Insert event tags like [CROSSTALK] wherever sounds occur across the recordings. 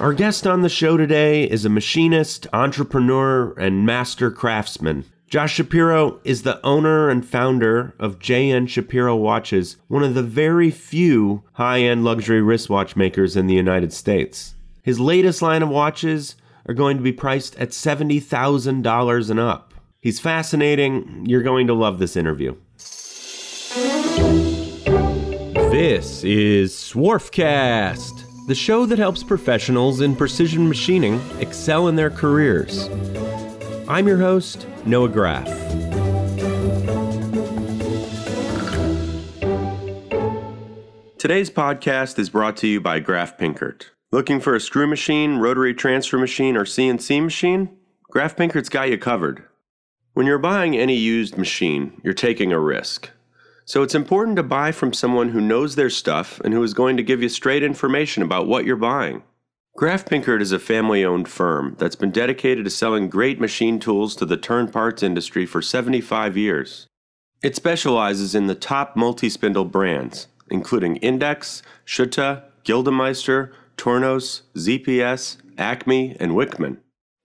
Our guest on the show today is a machinist, entrepreneur, and master craftsman. Josh Shapiro is the owner and founder of JN Shapiro Watches, one of the very few high end luxury wristwatch makers in the United States. His latest line of watches are going to be priced at $70,000 and up. He's fascinating. You're going to love this interview. This is Swarfcast the show that helps professionals in precision machining excel in their careers. I'm your host, Noah Graff. Today's podcast is brought to you by Graff Pinkert. Looking for a screw machine, rotary transfer machine, or CNC machine? Graff Pinkert's got you covered. When you're buying any used machine, you're taking a risk. So it's important to buy from someone who knows their stuff and who is going to give you straight information about what you're buying. Graff Pinkert is a family owned firm that's been dedicated to selling great machine tools to the turn parts industry for 75 years. It specializes in the top multi spindle brands, including Index, Schutte, Gildemeister, Tornos, ZPS, Acme, and Wickman.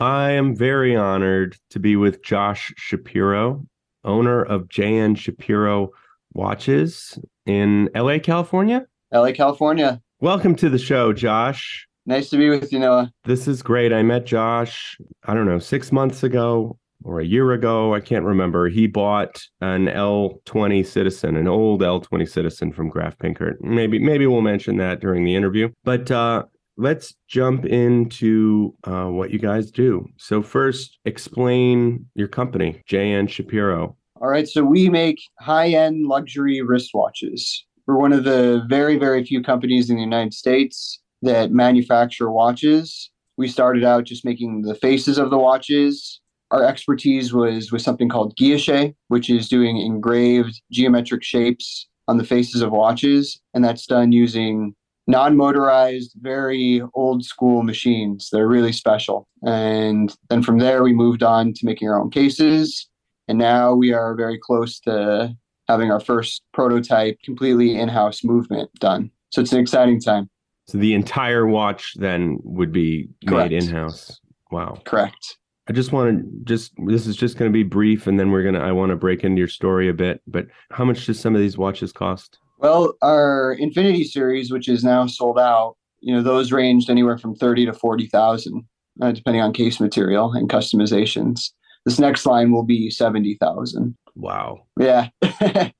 I am very honored to be with Josh Shapiro, owner of JN Shapiro Watches in LA, California. LA, California. Welcome to the show, Josh. Nice to be with you, Noah. This is great. I met Josh, I don't know, six months ago or a year ago. I can't remember. He bought an L20 Citizen, an old L20 Citizen from Graff Pinkert. Maybe, maybe we'll mention that during the interview. But uh, let's jump into uh, what you guys do. So, first, explain your company, JN Shapiro. All right. So, we make high end luxury wristwatches. We're one of the very, very few companies in the United States that manufacture watches. We started out just making the faces of the watches. Our expertise was with something called guilloche, which is doing engraved geometric shapes on the faces of watches. And that's done using non-motorized, very old school machines. They're really special. And then from there, we moved on to making our own cases. And now we are very close to having our first prototype completely in-house movement done. So it's an exciting time. So the entire watch then would be Correct. made in-house. Wow. Correct. I just want to just this is just going to be brief and then we're going to I want to break into your story a bit, but how much does some of these watches cost? Well, our Infinity series, which is now sold out, you know, those ranged anywhere from thirty to forty thousand, uh, depending on case material and customizations. This next line will be seventy thousand. Wow. Yeah. [LAUGHS]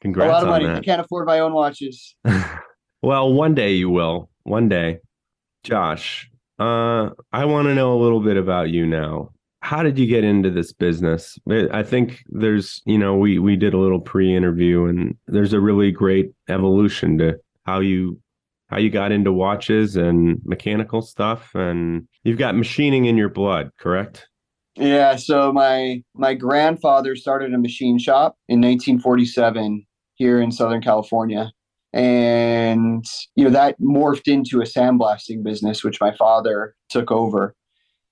Congrats. A lot of money. That. I can't afford my own watches. [LAUGHS] well, one day you will. One day. Josh, uh, I want to know a little bit about you now how did you get into this business? I think there's you know we we did a little pre-interview and there's a really great evolution to how you how you got into watches and mechanical stuff. And you've got machining in your blood correct? Yeah so my my grandfather started a machine shop in 1947 here in southern california. And you know that morphed into a sandblasting business which my father took over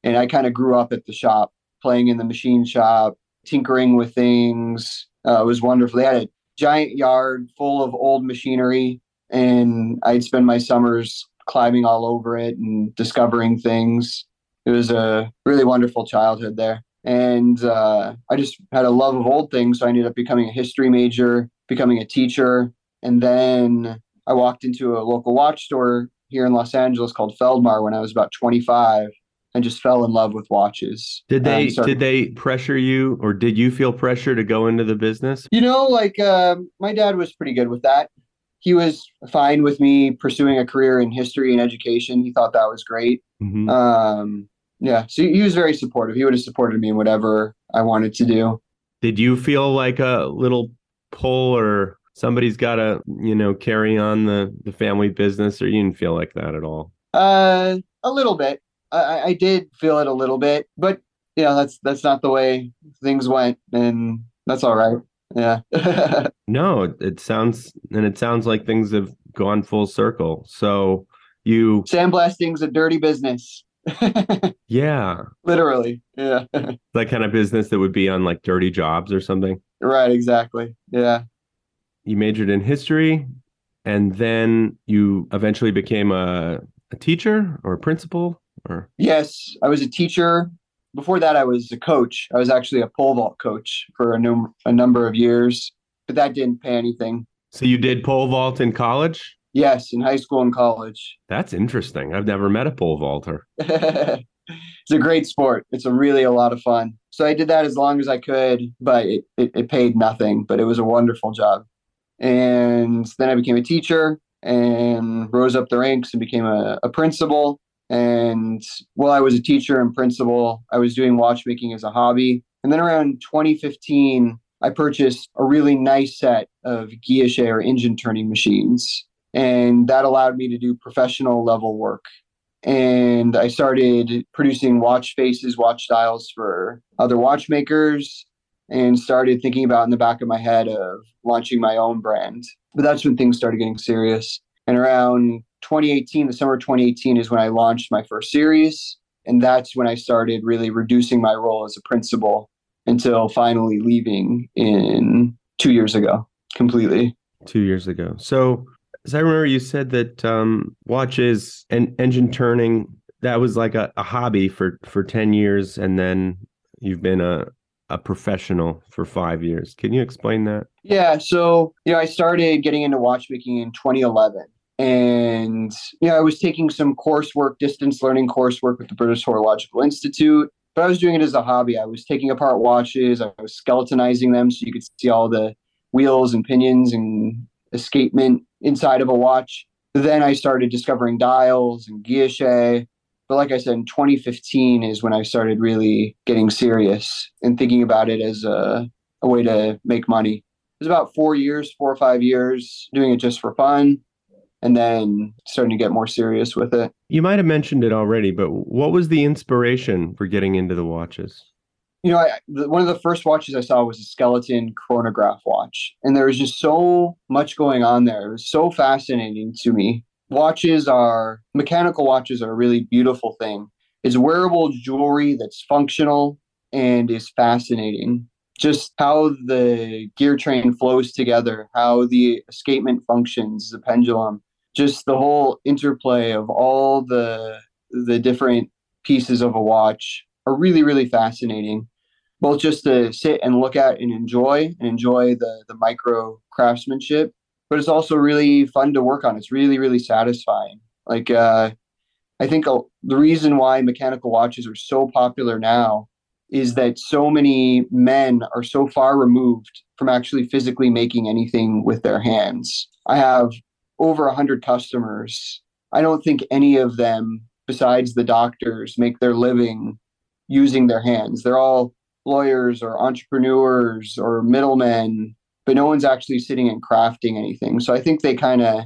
and I kind of grew up at the shop, playing in the machine shop, tinkering with things. Uh, it was wonderful. They had a giant yard full of old machinery, and I'd spend my summers climbing all over it and discovering things. It was a really wonderful childhood there. And uh, I just had a love of old things. So I ended up becoming a history major, becoming a teacher. And then I walked into a local watch store here in Los Angeles called Feldmar when I was about 25 and just fell in love with watches. Did they started, did they pressure you or did you feel pressure to go into the business? You know, like uh, my dad was pretty good with that. He was fine with me pursuing a career in history and education. He thought that was great. Mm-hmm. Um, yeah, so he was very supportive. He would have supported me in whatever I wanted to do. Did you feel like a little pull or somebody's got to, you know, carry on the the family business or you didn't feel like that at all? Uh a little bit. I, I did feel it a little bit, but you know, that's that's not the way things went, and that's all right. Yeah. [LAUGHS] no, it, sounds and it sounds like things have gone full circle. So you sandblasting's a dirty business. [LAUGHS] yeah. Literally. Yeah. [LAUGHS] that kind of business that would be on like dirty jobs or something. Right, exactly. Yeah. You majored in history and then you eventually became a, a teacher or a principal or Yes, I was a teacher. Before that I was a coach. I was actually a pole vault coach for a, num- a number of years, but that didn't pay anything. So you did pole vault in college? Yes, in high school and college. That's interesting. I've never met a pole vaulter. [LAUGHS] it's a great sport. It's a really a lot of fun. So I did that as long as I could, but it, it, it paid nothing, but it was a wonderful job. And then I became a teacher and rose up the ranks and became a, a principal. And while I was a teacher and principal, I was doing watchmaking as a hobby. And then around 2015, I purchased a really nice set of guilloche or engine turning machines. And that allowed me to do professional level work. And i started producing watch faces watch dials for other watchmakers and started thinking about in the back of my head of launching my own brand. But that's when things started getting serious. And around 2018 the summer 2018 is when i launched my first series and that's when i started really reducing my role as a principal until finally leaving in two years ago completely two years ago so as I remember, you said that um, watches and engine turning that was like a, a hobby for for ten years, and then you've been a a professional for five years. Can you explain that? Yeah. So you know, I started getting into watchmaking in 2011 and you know i was taking some coursework distance learning coursework with the british horological institute but i was doing it as a hobby i was taking apart watches i was skeletonizing them so you could see all the wheels and pinions and escapement inside of a watch. Then I started discovering dials and guilloche. But like I said, in 2015 is when I started really getting serious and thinking about it as a, a way to make money. It was about four years, four or five years doing it just for fun and then starting to get more serious with it. You might have mentioned it already, but what was the inspiration for getting into the watches? you know, I, one of the first watches I saw was a skeleton chronograph watch, and there was just so much going on there. It was so fascinating to me. Watches are mechanical watches are a really beautiful thing. It's wearable jewelry that's functional and is fascinating. Just how the gear train flows together, how the escapement functions, the pendulum, just the whole interplay of all the the different pieces of a watch are really really fascinating. Both just to sit and look at and enjoy and enjoy the the micro craftsmanship but it's also really fun to work on. It's really really satisfying. Like uh, i think the reason why mechanical watches are so popular now is that so many men are so far removed from actually physically making anything with their hands. I have over 100 customers i don't think any of them besides the doctors make their living using their hands they're all lawyers or entrepreneurs or middlemen, but no one's actually sitting and crafting anything. So I think they kind of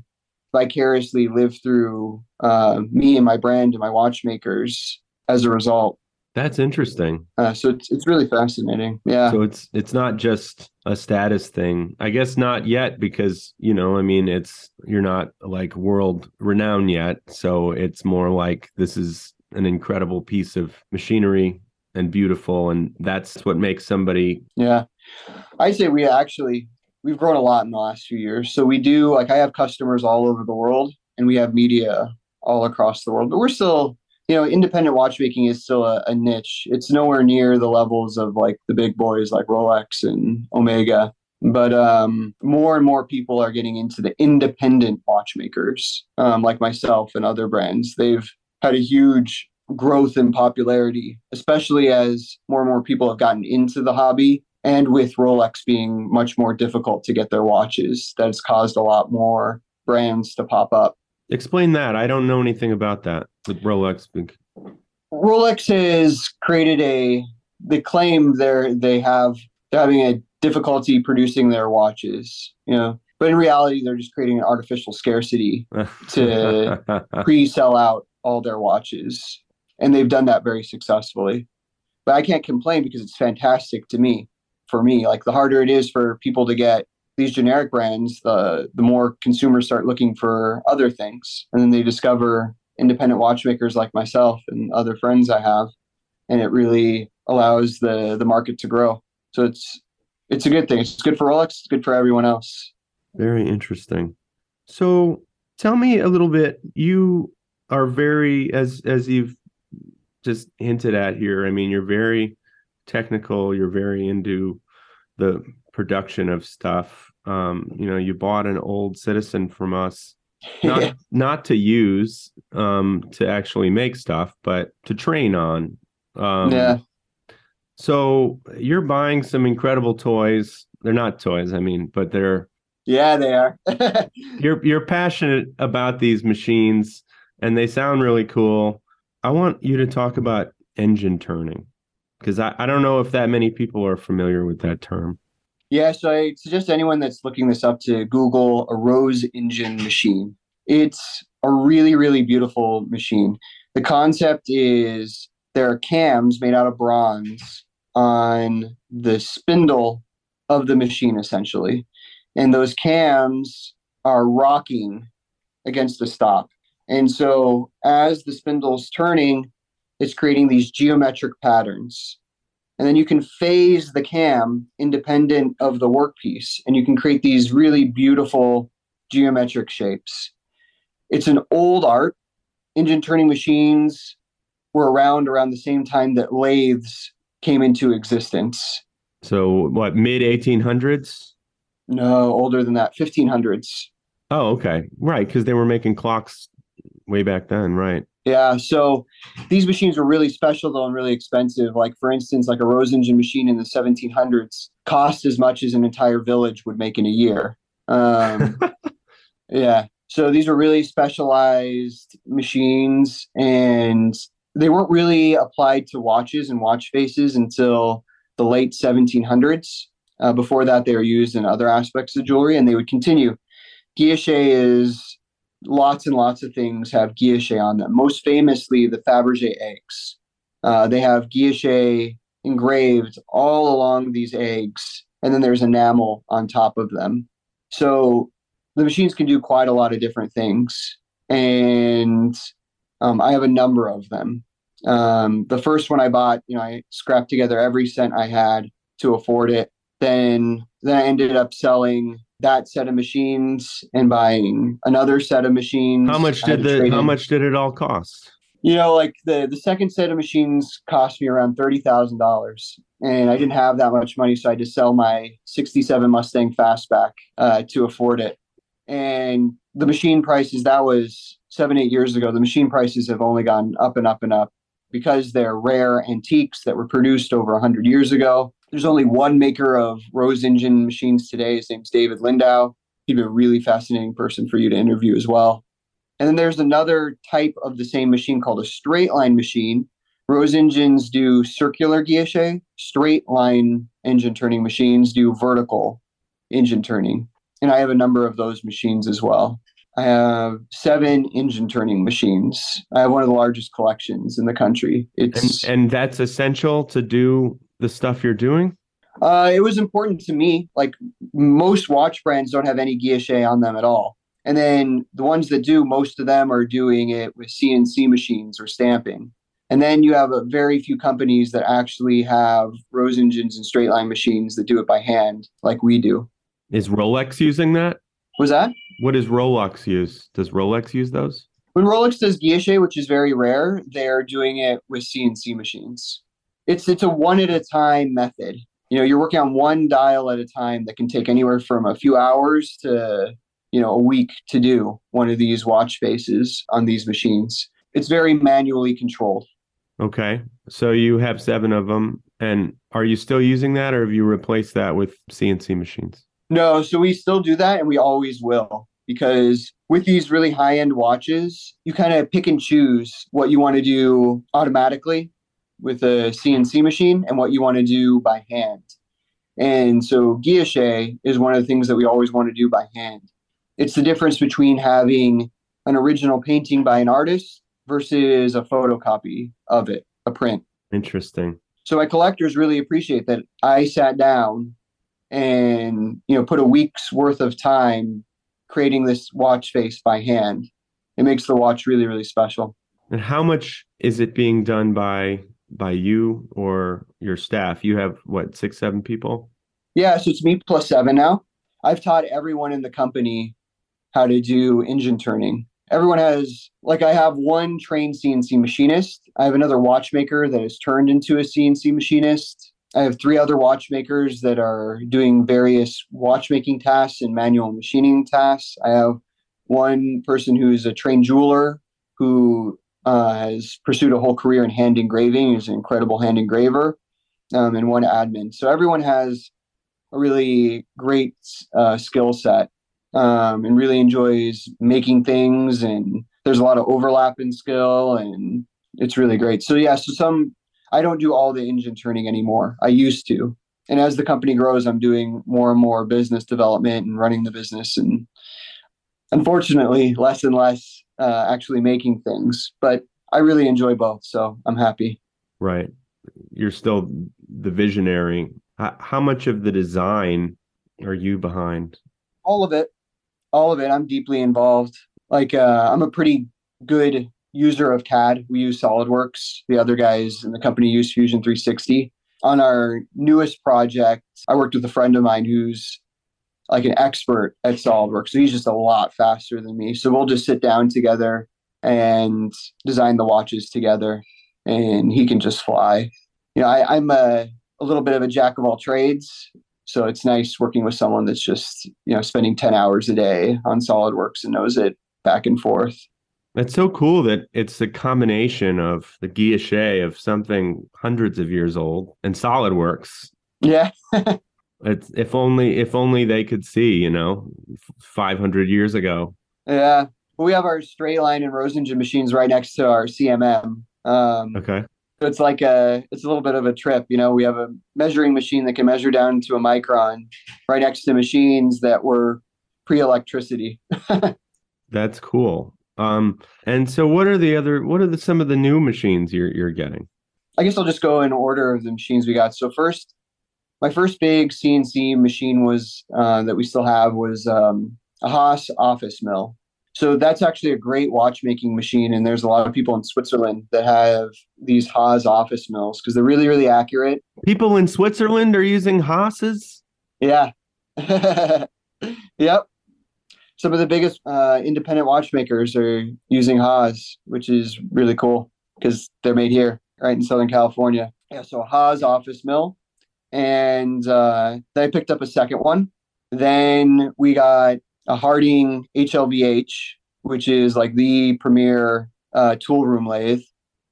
vicariously live through uh, me and my brand and my watchmakers as a result. That's interesting. Uh, so it's it's really fascinating. Yeah. So it's it's not just a status thing. I guess not yet because you know I mean it's you're not like world renowned yet. So it's more like this is an incredible piece of machinery and beautiful and that's what makes somebody yeah i say we actually we've grown a lot in the last few years so we do like i have customers all over the world and we have media all across the world but we're still you know independent watchmaking is still a, a niche it's nowhere near the levels of like the big boys like rolex and omega but um, more and more people are getting into the independent watchmakers um, like myself and other brands they've had a huge growth in popularity, especially as more and more people have gotten into the hobby. And with Rolex being much more difficult to get their watches, that's caused a lot more brands to pop up. Explain that. I don't know anything about that with Rolex. Rolex has created a they claim they're they have they're having a difficulty producing their watches. You know, but in reality, they're just creating an artificial scarcity [LAUGHS] to pre-sell out all their watches. And they've done that very successfully. But I can't complain because it's fantastic to me. For me, like the harder it is for people to get these generic brands, the the more consumers start looking for other things. And then they discover independent watchmakers like myself and other friends I have. And it really allows the the market to grow. So it's it's a good thing. It's good for Rolex. It's good for everyone else. Very interesting. So tell me a little bit. You are very as as you've just hinted at here. I mean, you're very technical. You're very into the production of stuff. Um, you know, you bought an old Citizen from us, [LAUGHS] not yeah. not to use um, to actually make stuff, but to train on. Um, yeah. So you're buying some incredible toys. They're not toys, I mean, but they're yeah, they are. [LAUGHS] you're you're passionate about these machines and they sound really cool. I want you to talk about engine turning because I, I don't know if that many people are familiar with that term. Yeah, so I suggest anyone that's looking this up to Google a Rose engine machine. It's a really, really beautiful machine. The concept is there are cams made out of bronze on the spindle of the machine essentially and those cams are rocking against the stop and so as the spindle's turning it's creating these geometric patterns and then you can phase the cam independent of the workpiece and you can create these really beautiful geometric shapes it's an old art engine turning machines were around around the same time that lathes came into existence. So what, mid 1800s? No, older than that, 1500s. Oh, okay. Right, because they were making clocks way back then, right? Yeah, so these machines were really special though and really expensive. Like for instance, like a Rose engine machine in the 1700s cost as much as an entire village would make in a year. Um, [LAUGHS] yeah, so these were really specialized machines, and they weren't really applied to watches and watch faces until the late 1700s. Uh, before that, they were used in other aspects of jewelry, and they would continue. Guilloche is lots and lots of things have guilloche on them. Most famously, the Fabergé eggs. Uh, they have guilloche engraved all along these eggs, and then there's enamel on top of them. So the machines can do quite a lot of different things. And um, I have a number of them. Um, the first one I bought, you know, I scrapped together every cent I had to afford it. Then, then I ended up selling that set of machines and buying another set of machines. How much did the How much did it all cost? You know, like the the second set of machines cost me around thirty thousand dollars, and I didn't have that much money, so I had to sell my '67 Mustang Fastback uh, to afford it. And the machine prices that was seven eight years ago the machine prices have only gone up and up and up because they're rare antiques that were produced over 100 years ago. There's only one maker of rose engine machines today. His name's david Lindow. He'd be a really fascinating person for you to interview as well. And then there's another type of the same machine called a straight line machine. Rose engines do circular guilloche. Straight line engine turning machines do vertical engine turning. And i have a number of those machines as well I have seven engine turning machines. I have one of the largest collections in the country. It's and, and that's essential to do the stuff you're doing. Uh, it was important to me. Like most watch brands don't have any guilloche on them at all, and then the ones that do, most of them are doing it with CNC machines or stamping. And then you have a very few companies that actually have rose engines and straight line machines that do it by hand, like we do. Is Rolex using that? Was that? What does Rolex use? Does Rolex use those? When Rolex does guilloche, which is very rare, they're doing it with CNC machines. It's it's a one at a time method. You know, you're working on one dial at a time that can take anywhere from a few hours to you know a week to do one of these watch faces on these machines. It's very manually controlled. Okay, so you have seven of them, and are you still using that, or have you replaced that with CNC machines? No, so we still do that, and we always will because with these really high end watches, you kind of pick and choose what you want to do automatically with a CNC machine and what you want to do by hand. And so guilloche is one of the things that we always want to do by hand. It's the difference between having an original painting by an artist versus a photocopy of it, a print. Interesting. So my collectors really appreciate that I sat down and you know put a week's worth of time creating this watch face by hand. It makes the watch really really special. And how much is it being done by by you or your staff? You have what six seven people? Yeah, so it's me plus seven now. I've taught everyone in the company how to do engine turning. Everyone has, like, I have one trained CNC machinist. I have another watchmaker that is turned into a CNC machinist. I have three other watchmakers that are doing various watchmaking tasks and manual machining tasks. I have one person who's a trained jeweler who uh, has pursued a whole career in hand engraving. He's an incredible hand engraver, um, and one admin. So everyone has a really great uh, skill set um, and really enjoys making things. And there's a lot of overlap in skill, and it's really great. So yeah, so some I don't do all the engine turning anymore. I used to, and as the company grows, I'm doing more and more business development and running the business, and unfortunately, less and less uh, actually making things. But I really enjoy both, so I'm happy. Right, you're still the visionary. How much of the design are you behind? All of it all of it. I'm deeply involved. Like uh, I'm a pretty good user of CAD. We use SolidWorks. The other guys in the company use Fusion 360. On our newest project, I worked with a friend of mine who's like an expert at SolidWorks. So he's just a lot faster than me. So we'll just sit down together and design the watches together, and he can just fly. You know, I, I'm a, a little bit of a jack of all trades. So it's nice working with someone that's just, you know, spending 10 hours a day on SolidWorks and knows it back and forth. It's so cool that it's a combination of the guilloche of something hundreds of years old and SolidWorks. Yeah. [LAUGHS] it's if only if only they could see, you know, 500 years ago. Yeah. we have our straight line and rose engine machines right next to our CMM. Um, okay. So it's like a it's a little bit of a trip. You know, we have a measuring machine that can measure down to a micron right next to machines that were pre-electricity. [LAUGHS] That's cool. Um, and so what are the other what are the some of the new machines you're you're getting? I guess I'll just go in order of the machines we got. So first, my first big CNC machine was uh, that we still have was um, a Haas office mill. So that's actually a great watchmaking machine. And there's a lot of people in Switzerland that have these Haas office mills because they're really, really accurate. People in Switzerland are using Haas's? Yeah. [LAUGHS] yep. Some of the biggest uh, independent watchmakers are using Haas, which is really cool because they're made here, right in Southern California. Yeah, so Haas office mill. And uh, then I picked up a second one. Then we got a Hardinge HLVH, which is like the premier uh, tool room lathe.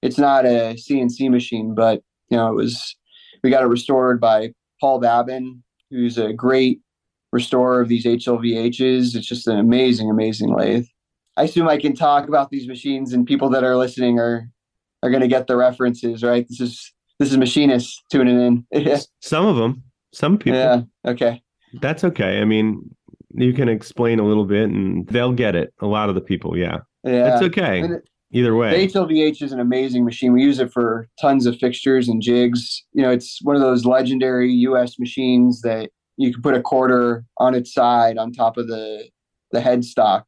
It's not a CNC machine, but you know it was. We got it restored by Paul Babin, who's a great restorer of these HLVHs. It's just an amazing, amazing lathe. I assume I can talk about these machines, and people that are listening are are going to get the references, right? This is this is machinists tuning in. [LAUGHS] some of them, some people. Yeah. Okay. That's okay. I mean, you can explain a little bit and they'll get it. A lot of the people, yeah. Yeah. It's okay. Either way. The HLVH is an amazing machine. We use it for tons of fixtures and jigs. You know, it's one of those legendary US machines that you can put a quarter on its side on top of the the headstock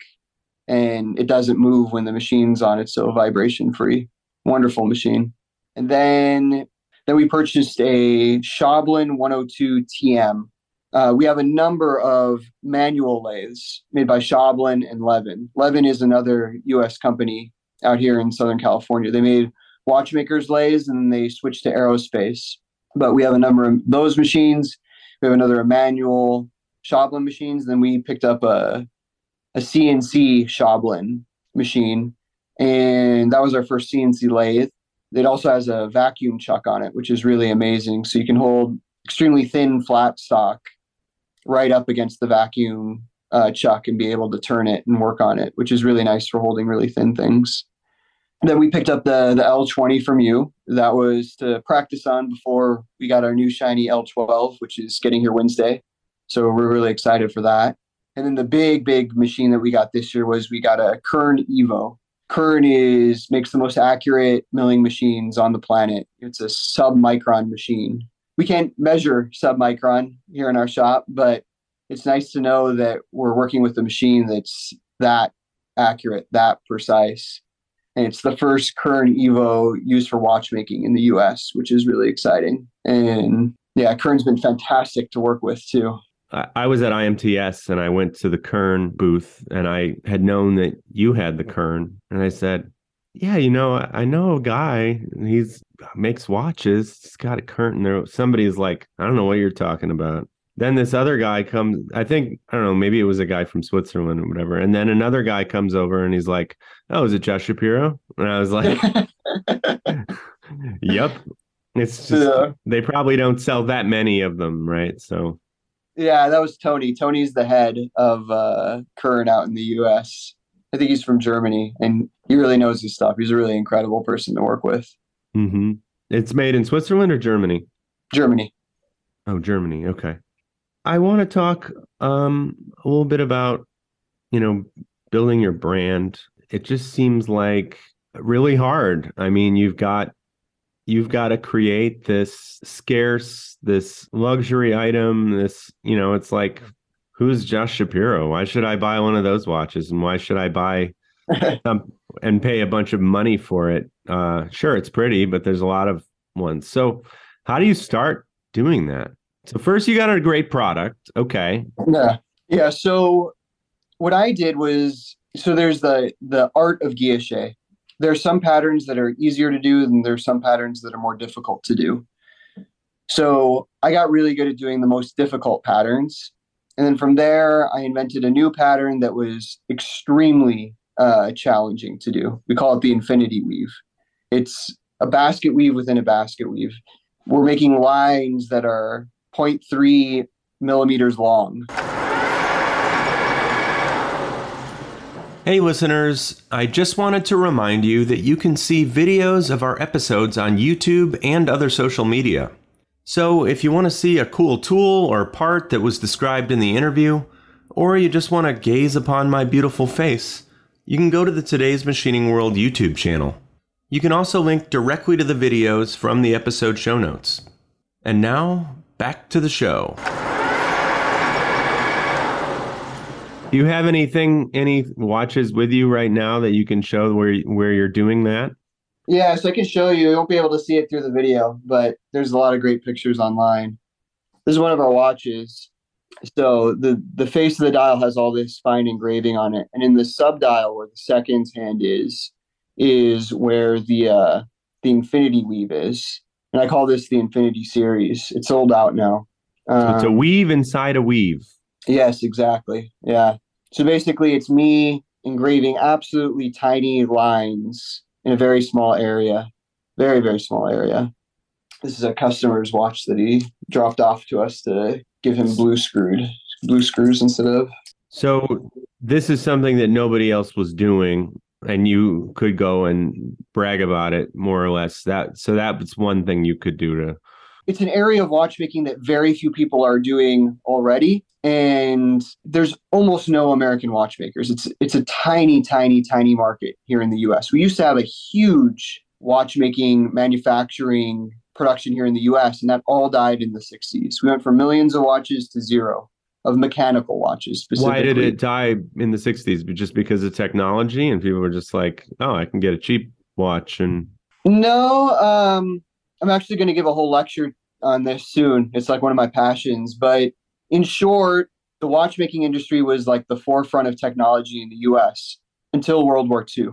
and it doesn't move when the machine's on. It's so vibration free. Wonderful machine. And then then we purchased a Schaublin 102 TM uh, we have a number of manual lathes made by Schaublin and Levin. Levin is another U.S. company out here in Southern California. They made watchmakers lathes and they switched to aerospace. But we have a number of those machines. We have another manual Schaublin machines. Then we picked up a a CNC Schaublin machine, and that was our first CNC lathe. It also has a vacuum chuck on it, which is really amazing. So you can hold extremely thin flat stock right up against the vacuum uh, chuck and be able to turn it and work on it, which is really nice for holding really thin things. Then we picked up the the L20 from you. That was to practice on before we got our new shiny L12, which is getting here Wednesday. So we're really excited for that. And then the big, big machine that we got this year was we got a Kern Evo. Kern is makes the most accurate milling machines on the planet. It's a sub-micron machine. We can't measure sub-micron here in our shop, but it's nice to know that we're working with a machine that's that accurate, that precise. And it's the first Kern Evo used for watchmaking in the US, which is really exciting. And yeah, Kern's been fantastic to work with too. I was at IMTS and I went to the Kern booth and I had known that you had the Kern and I said, "Yeah, you know, I know a guy. He's makes watches. He's got a Kern." There, somebody's like, "I don't know what you're talking about." Then this other guy comes. I think I don't know. Maybe it was a guy from Switzerland or whatever. And then another guy comes over and he's like, "Oh, is it Josh Shapiro?" And I was like, [LAUGHS] "Yep." It's just yeah. they probably don't sell that many of them, right? So yeah, that was Tony. Tony's the head of uh, Kern out in the U.S. I think he's from Germany, and he really knows his stuff. He's a really incredible person to work with. Mm-hmm. It's made in Switzerland or Germany? Germany. Oh, Germany. Okay. I want to talk um, a little bit about, you know, building your brand. It just seems like really hard. I mean, you've got you've got to create this scarce, this luxury item. This, you know, it's like, who's Josh Shapiro? Why should I buy one of those watches? And why should I buy [LAUGHS] um, and pay a bunch of money for it? Uh, sure, it's pretty, but there's a lot of ones. So, how do you start doing that? So, first, you got a great product. Okay. Yeah. Yeah. So, what I did was so there's the the art of guilloche there are some patterns that are easier to do and there's some patterns that are more difficult to do so i got really good at doing the most difficult patterns and then from there i invented a new pattern that was extremely uh, challenging to do we call it the infinity weave it's a basket weave within a basket weave we're making lines that are 0.3 millimeters long Hey, listeners, I just wanted to remind you that you can see videos of our episodes on YouTube and other social media. So, if you want to see a cool tool or part that was described in the interview, or you just want to gaze upon my beautiful face, you can go to the Today's Machining World YouTube channel. You can also link directly to the videos from the episode show notes. And now, back to the show. Do you have anything, any watches with you right now that you can show where where you're doing that? Yeah, so I can show you. You won't be able to see it through the video, but there's a lot of great pictures online. This is one of our watches. So the the face of the dial has all this fine engraving on it, and in the sub dial where the seconds hand is, is where the uh, the infinity weave is, and I call this the infinity series. It's sold out now. Um, it's a um, weave inside a weave. Yes, exactly. Yeah. So basically, it's me engraving absolutely tiny lines in a very small area, very, very small area. This is a customer's watch that he dropped off to us to give him blue screwed, blue screws instead of. So this is something that nobody else was doing and you could go and brag about it more or less that so that's one thing you could do to it's an area of watchmaking that very few people are doing already and there's almost no American watchmakers. It's it's a tiny, tiny, tiny market here in the U.S. We used to have a huge watchmaking, manufacturing, production here in the U.S., and that all died in the '60s. We went from millions of watches to zero of mechanical watches. Why did it die in the '60s? Just because of technology, and people were just like, "Oh, I can get a cheap watch." And no, um, I'm actually going to give a whole lecture on this soon. It's like one of my passions, but in short, the watchmaking industry was like the forefront of technology in the US until World War II.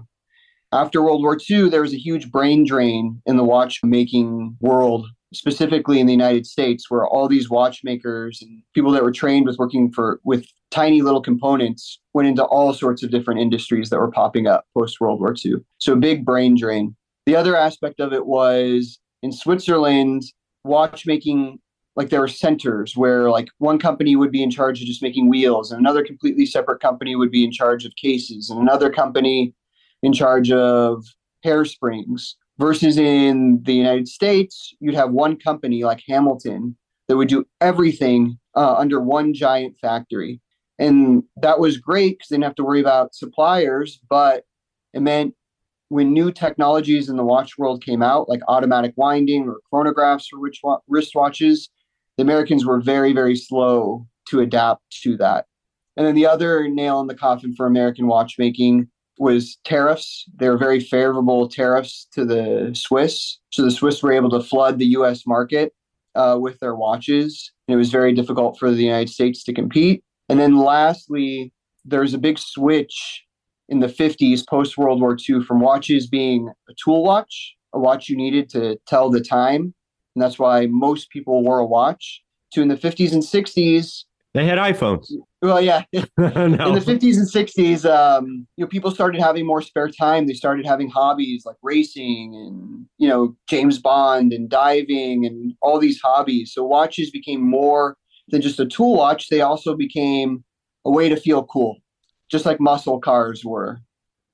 After World War II, there was a huge brain drain in the watchmaking world, specifically in the United States, where all these watchmakers and people that were trained with working for with tiny little components went into all sorts of different industries that were popping up post World War II. So a big brain drain. The other aspect of it was in Switzerland, watchmaking like there were centers where like one company would be in charge of just making wheels and another completely separate company would be in charge of cases and another company in charge of hairsprings versus in the united states you'd have one company like hamilton that would do everything uh, under one giant factory and that was great because they didn't have to worry about suppliers but it meant when new technologies in the watch world came out, like automatic winding or chronographs or wristwatches, the Americans were very, very slow to adapt to that. And then the other nail in the coffin for American watchmaking was tariffs. They were very favorable tariffs to the Swiss. So the Swiss were able to flood the US market uh, with their watches. And it was very difficult for the United States to compete. And then lastly, there was a big switch in the 50s post World War II from watches being a tool watch, a watch you needed to tell the time. And that's why most people wore a watch, to in the 50s and 60s. They had iPhones. Well, yeah. [LAUGHS] no. In the 50s and 60s, um, you know, people started having more spare time. They started having hobbies like racing and, you know, James Bond and diving and all these hobbies. So watches became more than just a tool watch. They also became a way to feel cool just like muscle cars were.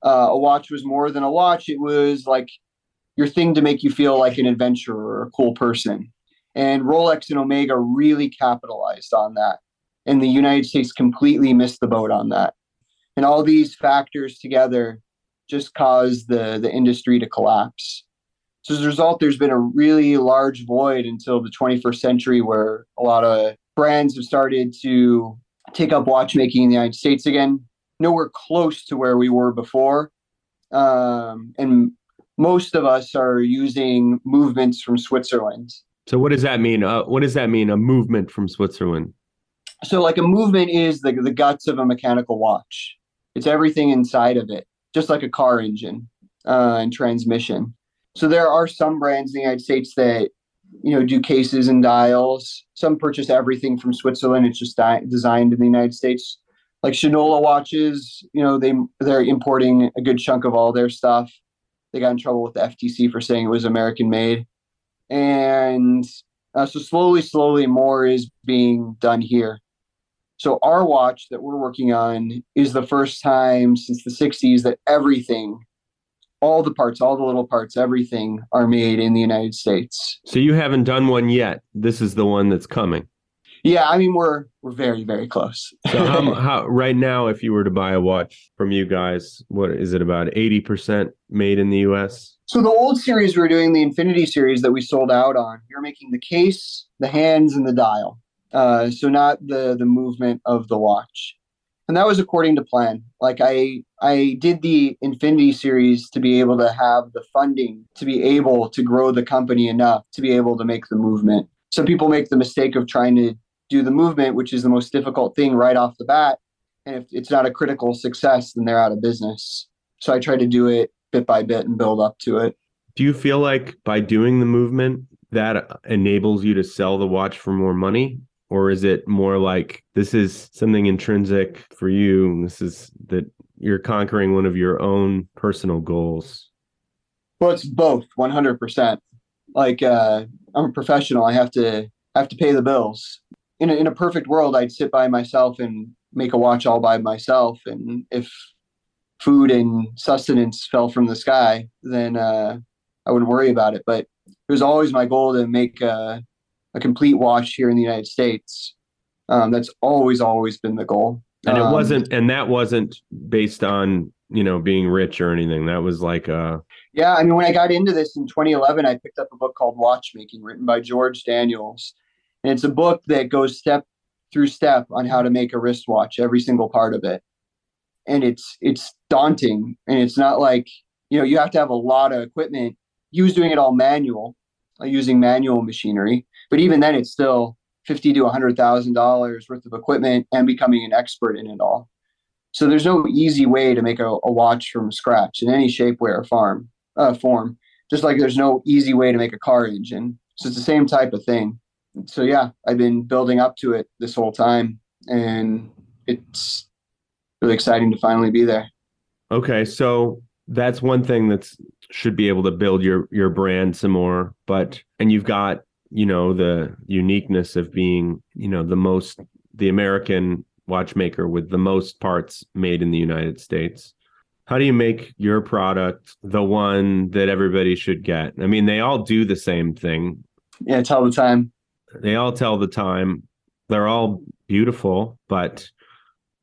Uh, a watch was more than a watch. It was like your thing to make you feel like an adventurer or a cool person. And Rolex and Omega really capitalized on that. And the United States completely missed the boat on that. And all these factors together just caused the, the industry to collapse. So as a result, there's been a really large void until the 21st century where a lot of brands have started to take up watchmaking in the United States again nowhere close to where we were before. Um, and most of us are using movements from Switzerland. So what does that mean? Uh, what does that mean? A movement from Switzerland? So like a movement is the the guts of a mechanical watch. It's everything inside of it, just like a car engine uh, and transmission. So there are some brands in the United States that you know do cases and dials. Some purchase everything from Switzerland. It's just di- designed in the United States like Shinola watches, you know, they they're importing a good chunk of all their stuff. They got in trouble with the FTC for saying it was American made, and uh, so slowly, slowly, more is being done here. So our watch that we're working on is the first time since the '60s that everything, all the parts, all the little parts, everything are made in the United States. So you haven't done one yet. This is the one that's coming. Yeah, I mean we're we're very very close. so how, [LAUGHS] how right now, if you were to buy a watch from you guys, what is it about eighty percent made in the U.S.? So the old series we were doing, the Infinity series that we sold out on, we were making the case, the hands, and the dial. Uh, so not the the movement of the watch, and that was according to plan. Like I I did the Infinity series to be able to have the funding to be able to grow the company enough to be able to make the movement. Some people make the mistake of trying to do the movement, which is the most difficult thing right off the bat. And if it's not a critical success, then they're out of business. So I try to do it bit by bit and build up to it. Do you feel like by doing the movement that enables you to sell the watch for more money? Or is it more like this is something intrinsic for you? This is that you're conquering one of your own personal goals? Well, it's both 100%. Like, uh, I'm a professional. I have to have to pay the bills in a, in a perfect world, I'd sit by myself and make a watch all by myself. And if food and sustenance fell from the sky, then uh, I wouldn't worry about it. But it was always my goal to make a, a complete watch here in the United States. Um, that's always, always been the goal. And it um, wasn't, and that wasn't based on you know being rich or anything. That was like a yeah. I mean, when I got into this in 2011, I picked up a book called Watchmaking, written by George Daniels, and it's a book that goes step through step on how to make a wristwatch, every single part of it. And it's it's daunting. And it's not like, you know, you have to have a lot of equipment. He was doing it all manual, uh, using manual machinery. But even then it's still fifty to hundred thousand dollars worth of equipment and becoming an expert in it all. So there's no easy way to make a, a watch from scratch in any shape, way, or farm uh, form. Just like there's no easy way to make a car engine. So it's the same type of thing so yeah, I've been building up to it this whole time, and it's really exciting to finally be there. Okay, so that's one thing that's should be able to build your your brand some more, but and you've got you know the uniqueness of being you know the most the American watchmaker with the most parts made in the United States. How do you make your product the one that everybody should get? I mean, they all do the same thing. Yeah, it's all the time. They all tell the time. They're all beautiful, but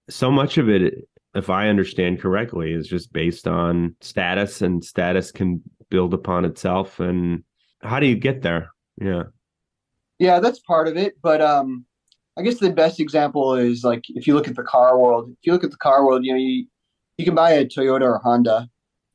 so much of it if I understand correctly, is just based on status, and status can build upon itself. And how do you get there? Yeah. Yeah, that's part of it. But um, I guess the best example is like if you look at the car world. If you look at the car world, you know, you you can buy a Toyota or Honda,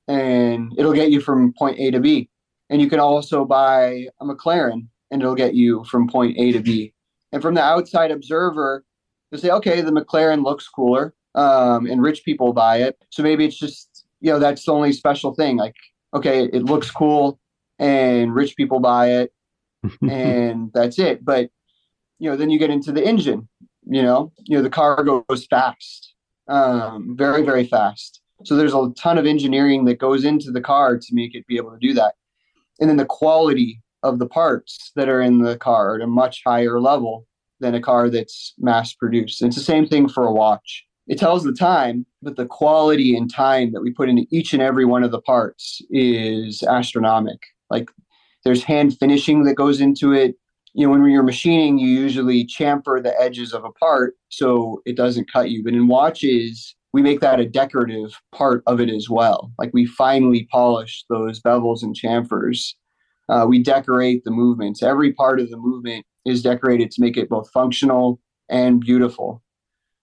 and it'll get you from point A to B. And you can also buy a McLaren, and it'll get you from point A to B. And from the outside observer, you say, okay, the McLaren looks cooler, um, and rich people buy it. So maybe it's just you know that's the only special thing. Like, okay, it looks cool, and rich people buy it, and that's it. But you know, then you get into the engine. You know, you know the car goes fast, um, very very fast. So there's a ton of engineering that goes into the car to make it be able to do that. And then the quality of the parts that are in the car at a much higher level than a car that's mass produced. And it's the same thing for a watch. It tells the time, but the quality and time that we put into each and every one of the parts is astronomical. Like there's hand finishing that goes into it. You know, when you're machining, you usually chamfer the edges of a part so it doesn't cut you. But in watches, we make that a decorative part of it as well. Like we finely polish those bevels and chamfers. Uh, we decorate the movements. Every part of the movement is decorated to make it both functional and beautiful.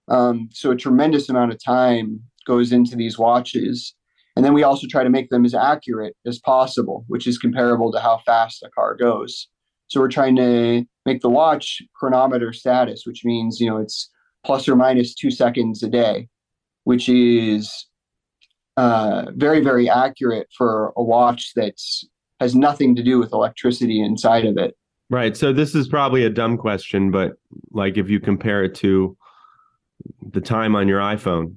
Um, so a tremendous amount of time goes into these watches. And then we also try to make them as accurate as possible, which is comparable to how fast a car goes. So we're trying to make the watch chronometer status, which means, you know, it's plus or minus two seconds a day, which is uh, very, very accurate for a watch that's has nothing to do with electricity inside of it. Right. So this is probably a dumb question, but like if you compare it to the time on your iPhone,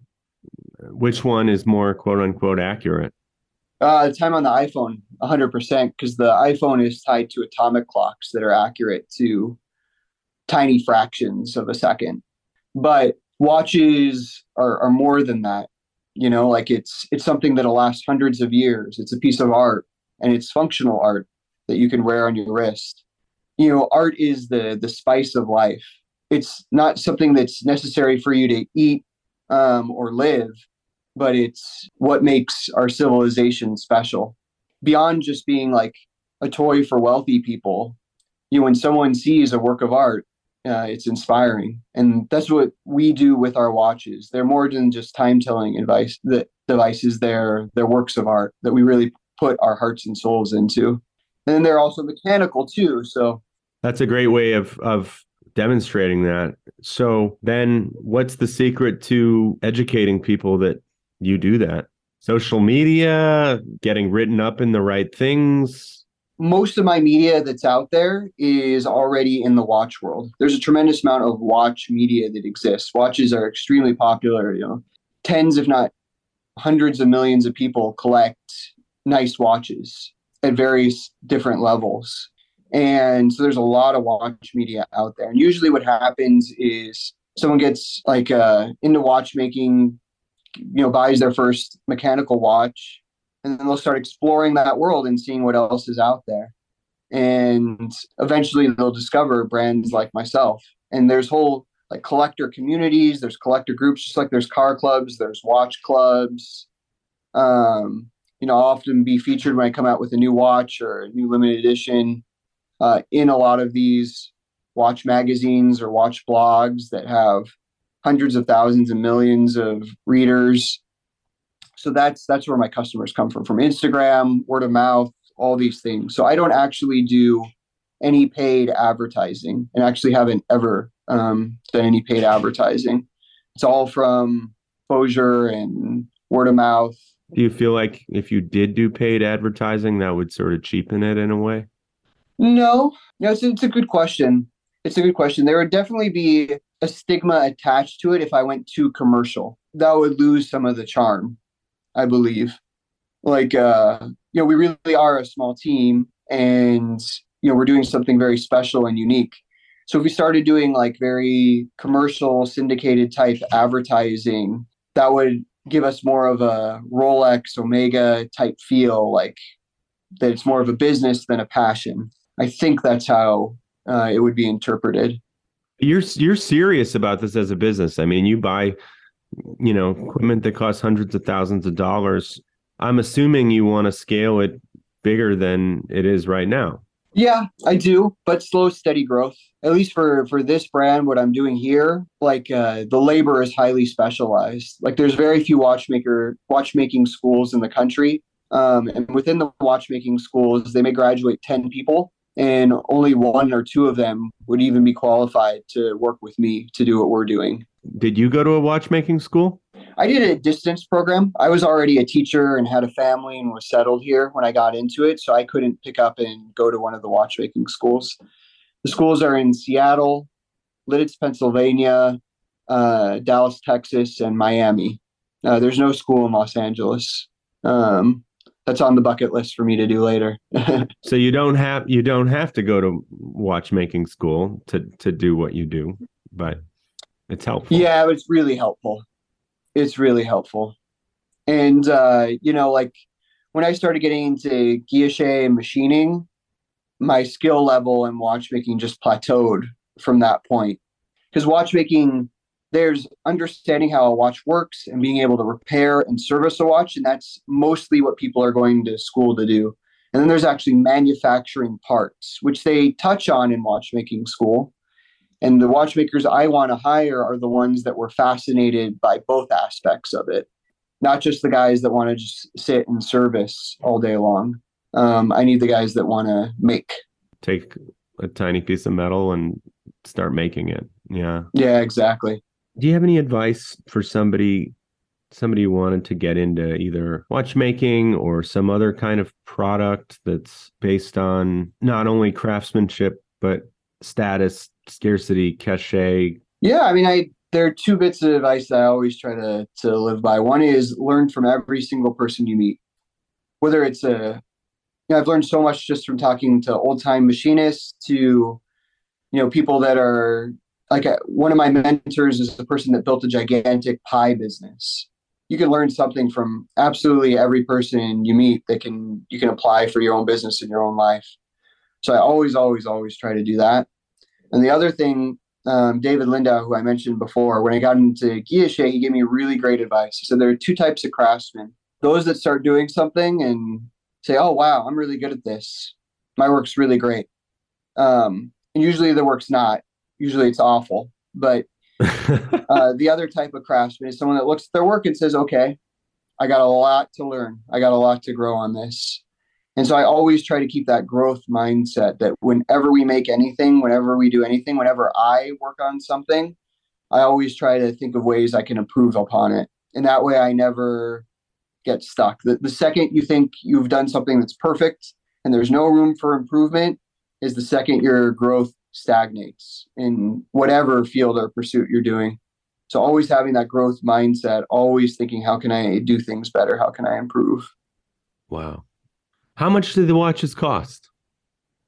which one is more quote unquote accurate? Uh, time on the iPhone, 100%, because the iPhone is tied to atomic clocks that are accurate to tiny fractions of a second. But watches are, are more than that. You know, like it's it's something that'll last hundreds of years. It's a piece of art and it's functional art that you can wear on your wrist. You know, art is the the spice of life. It's not something that's necessary for you to eat um, or live, but it's what makes our civilization special. Beyond just being like a toy for wealthy people, you know, when someone sees a work of art, uh, it's inspiring, and that's what we do with our watches. They're more than just time telling advice. The devices, they're they're works of art that we really put our hearts and souls into. And then they're also mechanical too. So that's a great way of of demonstrating that. So then what's the secret to educating people that you do that? Social media, getting written up in the right things. Most of my media that's out there is already in the watch world. There's a tremendous amount of watch media that exists. Watches are extremely popular, you know. Tens if not hundreds of millions of people collect nice watches at various different levels. And so there's a lot of watch media out there. And usually what happens is someone gets like uh, into watchmaking, you know, buys their first mechanical watch, and then they'll start exploring that world and seeing what else is out there. And eventually they'll discover brands like myself. And there's whole like collector communities, there's collector groups, just like there's car clubs, there's watch clubs. Um, you know, I'll often be featured when I come out with a new watch or a new limited edition uh, in a lot of these watch magazines or watch blogs that have hundreds of thousands and millions of readers. So that's that's where my customers come from from Instagram, word of mouth, all these things. So I don't actually do any paid advertising, and actually haven't ever um, done any paid advertising. It's all from exposure and word of mouth. Do you feel like if you did do paid advertising, that would sort of cheapen it in a way? No, no, it's, it's a good question. It's a good question. There would definitely be a stigma attached to it if I went too commercial. That would lose some of the charm, I believe. Like, uh, you know, we really are a small team and, you know, we're doing something very special and unique. So if we started doing like very commercial, syndicated type advertising, that would give us more of a Rolex, Omega type feel, like that it's more of a business than a passion. I think that's how uh, it would be interpreted. You're you're serious about this as a business. I mean, you buy you know, equipment that costs hundreds of thousands of dollars. I'm assuming you want to scale it bigger than it is right now. Yeah, I do, but slow, steady growth. At least for for this brand, what I'm doing here, like uh, the labor is highly specialized. Like there's very few watchmaker watchmaking schools in the country, um, and within the watchmaking schools, they may graduate ten people, and only one or two of them would even be qualified to work with me to do what we're doing. Did you go to a watchmaking school? I did a distance program. I was already a teacher and had a family and was settled here when I got into it, so I couldn't pick up and go to one of the watchmaking schools. The schools are in Seattle, Lititz, Pennsylvania, uh, Dallas, Texas, and Miami. Uh, there's no school in Los Angeles. Um, that's on the bucket list for me to do later. [LAUGHS] so you don't have you don't have to go to watchmaking school to to do what you do, but it's helpful. Yeah, it's really helpful. It's really helpful. And uh, you know, like when I started getting into guilloche and machining, my skill level in watchmaking just plateaued from that point. Because watchmaking there's understanding how a watch works and being able to repair and service a watch and that's mostly what people are going to school to do. And then there's actually manufacturing parts which they touch on in watchmaking school. And the watchmakers i want to hire are the ones that were fascinated by both aspects of it not just the guys that want to just sit and service all day long. Um, i need the guys that want to make. Take a tiny piece of metal and start making it. Yeah. Yeah exactly do you have any advice for somebody somebody who wanted to get into either watchmaking or some other kind of product that's based on not only craftsmanship but status, scarcity, cachet? Yeah, I mean, I there are two bits of advice that I always try to to live by. One is learn from every single person you meet, whether it's a you know, I've learned so much just from talking to old time machinists to you know people that are like a, one of my mentors is the person that built a gigantic pie business. You can learn something from absolutely every person you meet that can you can apply for your own business in your own life. So i always always always try to do that. And the other thing um, david Lindow who i mentioned before when i got into guilloche he gave me really great advice. He said there are two types of craftsmen those that start doing something and say oh wow i'm really good at this. My work's really great um, and usually the work's not usually it's awful. But [LAUGHS] uh, the other type of craftsman is someone that looks at their work and says, okay, I got a lot to learn. I got a lot to grow on this. And so I always try to keep that growth mindset that whenever we make anything, whenever we do anything, whenever I work on something, I always try to think of ways I can improve upon it. And that way I never get stuck. The, the second you think you've done something that's perfect and there's no room for improvement is the second your growth stagnates in whatever field or pursuit you're doing. So always having that growth mindset, always thinking, how can I do things better? How can I improve? Wow. How much did the watches cost?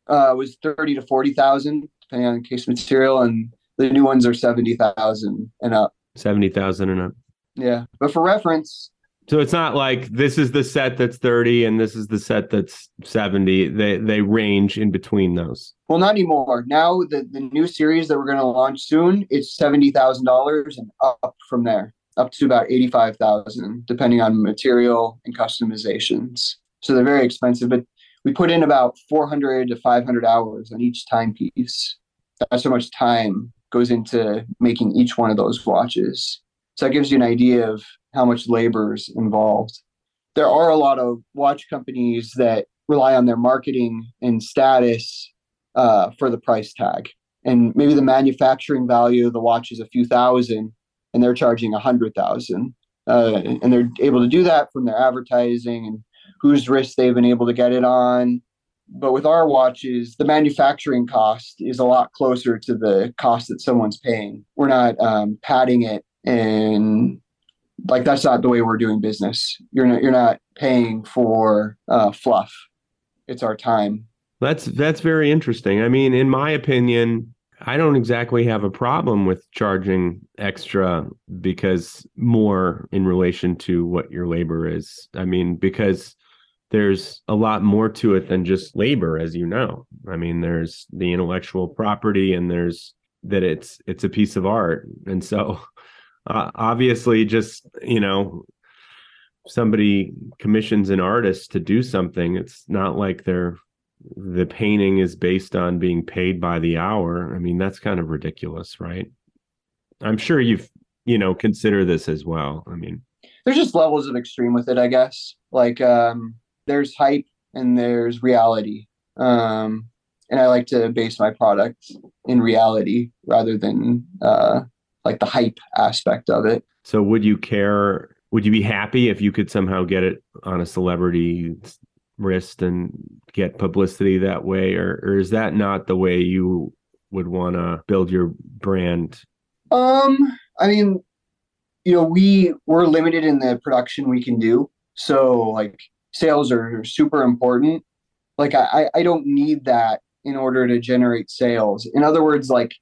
Uh, it was 30 to 40,000, depending on case material. And the new ones are 70,000 and up. 70,000 and up. Yeah. But for reference, so it's not like this is the set that's 30 and this is the set that's 70. They they range in between those. Well, not anymore. Now the, the new series that we're going to launch soon, it's seventy thousand dollars and up from there, up to about eighty five thousand, depending on material and customizations. So they're very expensive, but we put in about four hundred to five hundred hours on each timepiece. That's how much time goes into making each one of those watches. So that gives you an idea of how much labor is involved. There are a lot of watch companies that rely on their marketing and status uh, for the price tag. And maybe the manufacturing value of the watch is a few thousand, and they're charging a hundred thousand. Uh, and they're able to do that from their advertising and whose wrist they've been able to get it on. But with our watches, the manufacturing cost is a lot closer to the cost that someone's paying. We're not um, padding it and like that's not the way we're doing business. You're not you're not paying for uh, fluff. It's our time. That's that's very interesting. I mean, in my opinion, I don't exactly have a problem with charging extra because more in relation to what your labor is. I mean, because there's a lot more to it than just labor, as you know. I mean, there's the intellectual property and there's that it's it's a piece of art. And so [LAUGHS] uh, obviously, just you know, somebody commissions an artist to do something. It's not like they're the painting is based on being paid by the hour. I mean, that's kind of ridiculous, right? I'm sure you've you know consider this as well. I mean, there's just levels of extreme with it, I guess. Like um, there's hype and there's reality. Um, and I like to base my product in reality rather than uh, like the hype aspect of it. So, would you care? Would you be happy if you could somehow get it on a celebrity wrist and get publicity that way, or, or is that not the way you would want to build your brand? Um, I mean, you know, we we're limited in the production we can do, so like sales are super important. Like I, I don't need that in order to generate sales. In other words, like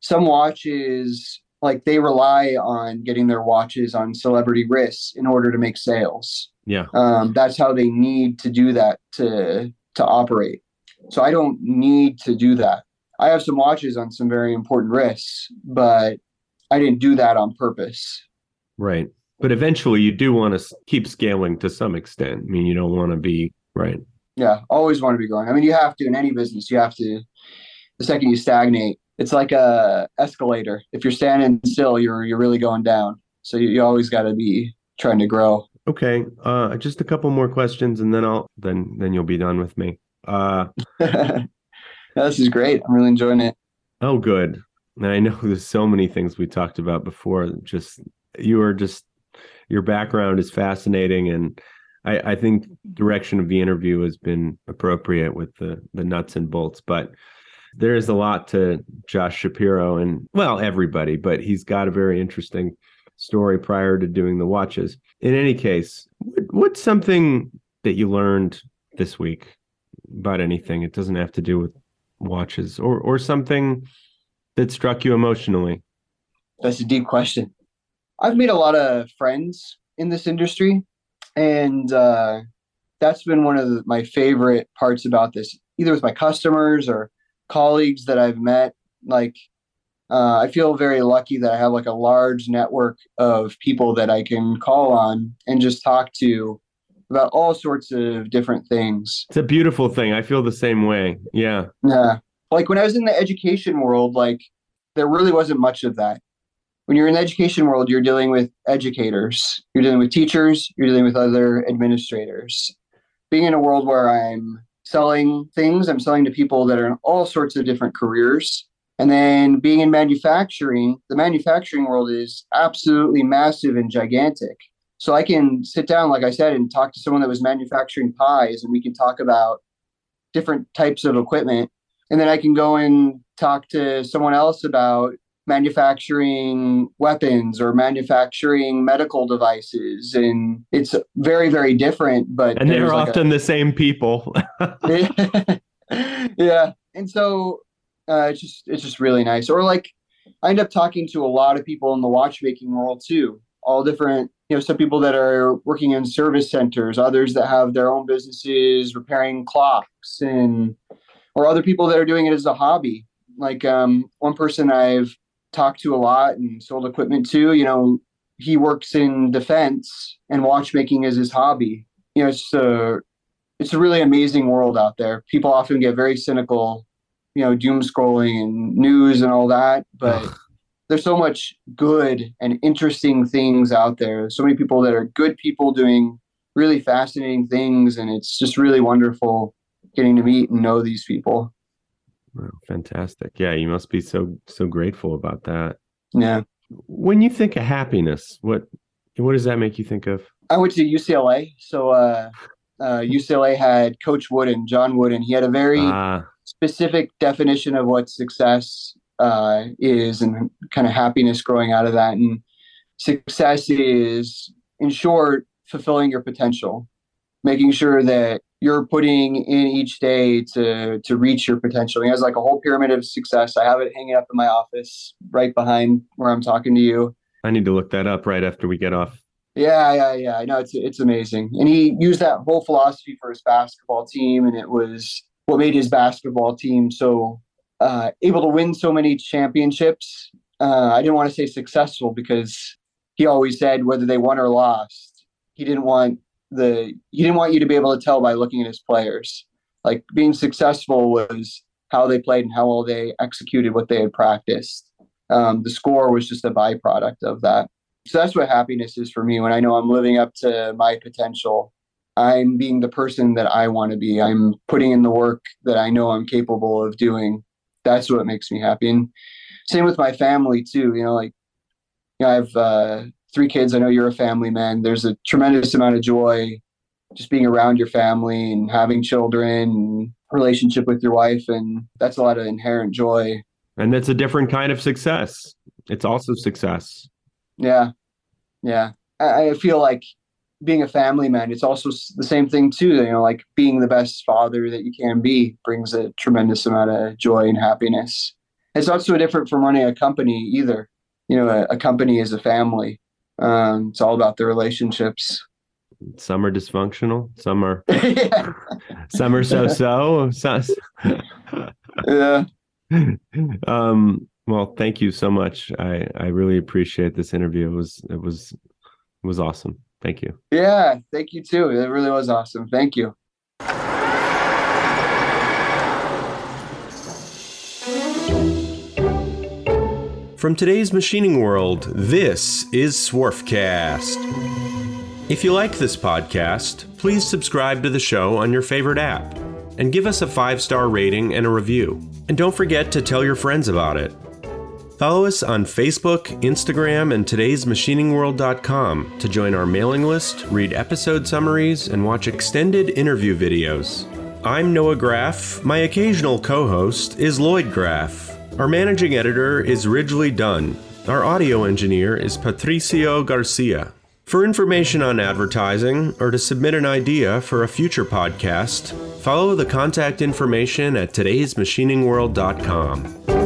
some watches, like they rely on getting their watches on celebrity wrists in order to make sales. Yeah. Um, that's how they need to do that to to operate. So I don't need to do that. I have some watches on some very important wrists, but I didn't do that on purpose. Right. But eventually you do want to keep scaling to some extent. I mean, you don't want to be right. Yeah, always want to be growing. I mean, you have to in any business. You have to. The second you stagnate, it's like a escalator. If you're standing still, you're you're really going down. So you, you always got to be trying to grow. Okay, uh, just a couple more questions, and then I'll then then you'll be done with me. Uh, [LAUGHS] this is great. I'm really enjoying it. Oh, good. And I know [LAUGHS] there's so many things we talked about before. Just you are just your background is fascinating, and I, I think direction of the interview has been appropriate with the the nuts and bolts, but there is a lot to Josh Shapiro and well everybody, but he's got a very interesting story prior to doing the watches. In any case, what's something that you learned this week about anything? It doesn't have to do with watches or or something that struck you emotionally. That's a deep question. I've made a lot of friends in this industry and uh, that's been one of the, my favorite parts about this either with my customers or colleagues that i've met like uh, i feel very lucky that i have like a large network of people that i can call on and just talk to about all sorts of different things. It's a beautiful thing. I feel the same way. Yeah. Yeah. Like when i was in the education world like there really wasn't much of that. When you're in the education world, you're dealing with educators, you're dealing with teachers, you're dealing with other administrators. Being in a world where I'm selling things, I'm selling to people that are in all sorts of different careers. And then being in manufacturing, the manufacturing world is absolutely massive and gigantic. So I can sit down, like I said, and talk to someone that was manufacturing pies, and we can talk about different types of equipment. And then I can go and talk to someone else about manufacturing weapons or manufacturing medical devices and it's very very different but and they're like often a, the same people. [LAUGHS] Yeah. And so uh, it's just it's just really nice. Or like i end up talking to a lot of people in the watchmaking world too. All different you know some people that are working in service centers others that have their own businesses repairing clocks and or other people that are doing it as a hobby. Like um, one person i've talked to a lot and sold equipment to. You know, he works in defense and watchmaking is his hobby. You know, it's a it's a really amazing world out there. People often get very cynical, you know, doom scrolling and news and all that, but there's so much good and interesting things out there. So many people that are good people doing really fascinating things and it's just really wonderful getting to meet and know these people. Wow, fantastic. Yeah, you must be so so grateful about that. Yeah. When you think of happiness, what what does that make you think of? I went to UCLA. So uh, uh, [LAUGHS] UCLA had Coach Wooden, John Wooden. He had a very uh, specific definition of what success uh, is and kind of happiness growing out of that. And success is, in short, fulfilling your potential, making sure that you're putting in each day to to reach your potential. He has like a whole pyramid of success. I have it hanging up in my office right behind where I'm talking to you. I need to look that up right after we get off. Yeah, yeah, yeah. I know it's it's amazing. And he used that whole philosophy for his basketball team, and it was what made his basketball team so uh, able to win so many championships. Uh, I didn't want to say successful because he always said whether they won or lost, he didn't want the he didn't want you to be able to tell by looking at his players. Like being successful was how they played and how well they executed what they had practiced. Um, the score was just a byproduct of that. So that's what happiness is for me when I know I'm living up to my potential. I'm being the person that I want to be. I'm putting in the work that I know I'm capable of doing. That's what makes me happy. And same with my family too. You know, like you know, I have uh, three kids. I know you're a family man. There's a tremendous amount of joy just being around your family and having children and relationship with your wife and that's a lot of inherent joy. And that's a different kind of success. It's also success. Yeah. Yeah. I, I feel like being a family man it's also the same thing too you know like being the best father that you can be brings a tremendous amount of joy and happiness. It's not so different from running a company either. You know a, a company is a family um, it's all about the relationships. Some are dysfunctional some are [LAUGHS] yeah. some are so so. Yeah. Um well thank you so much. I i really appreciate this interview. It was it was it was awesome. Thank you. Yeah thank you too. It really was awesome. Thank you From today's machining world, this is Swarfcast. If you like this podcast, please subscribe to the show on your favorite app and give us a five star rating and a review. And don't forget to tell your friends about it. Follow us on Facebook, Instagram, and today'smachiningworld.com to join our mailing list, read episode summaries, and watch extended interview videos. I'm Noah Graff. My occasional co host is Lloyd Graff. Our managing editor is Ridgely Dunn. Our audio engineer is Patricio Garcia. For information on advertising or to submit an idea for a future podcast, follow the contact information at today'smachiningworld.com.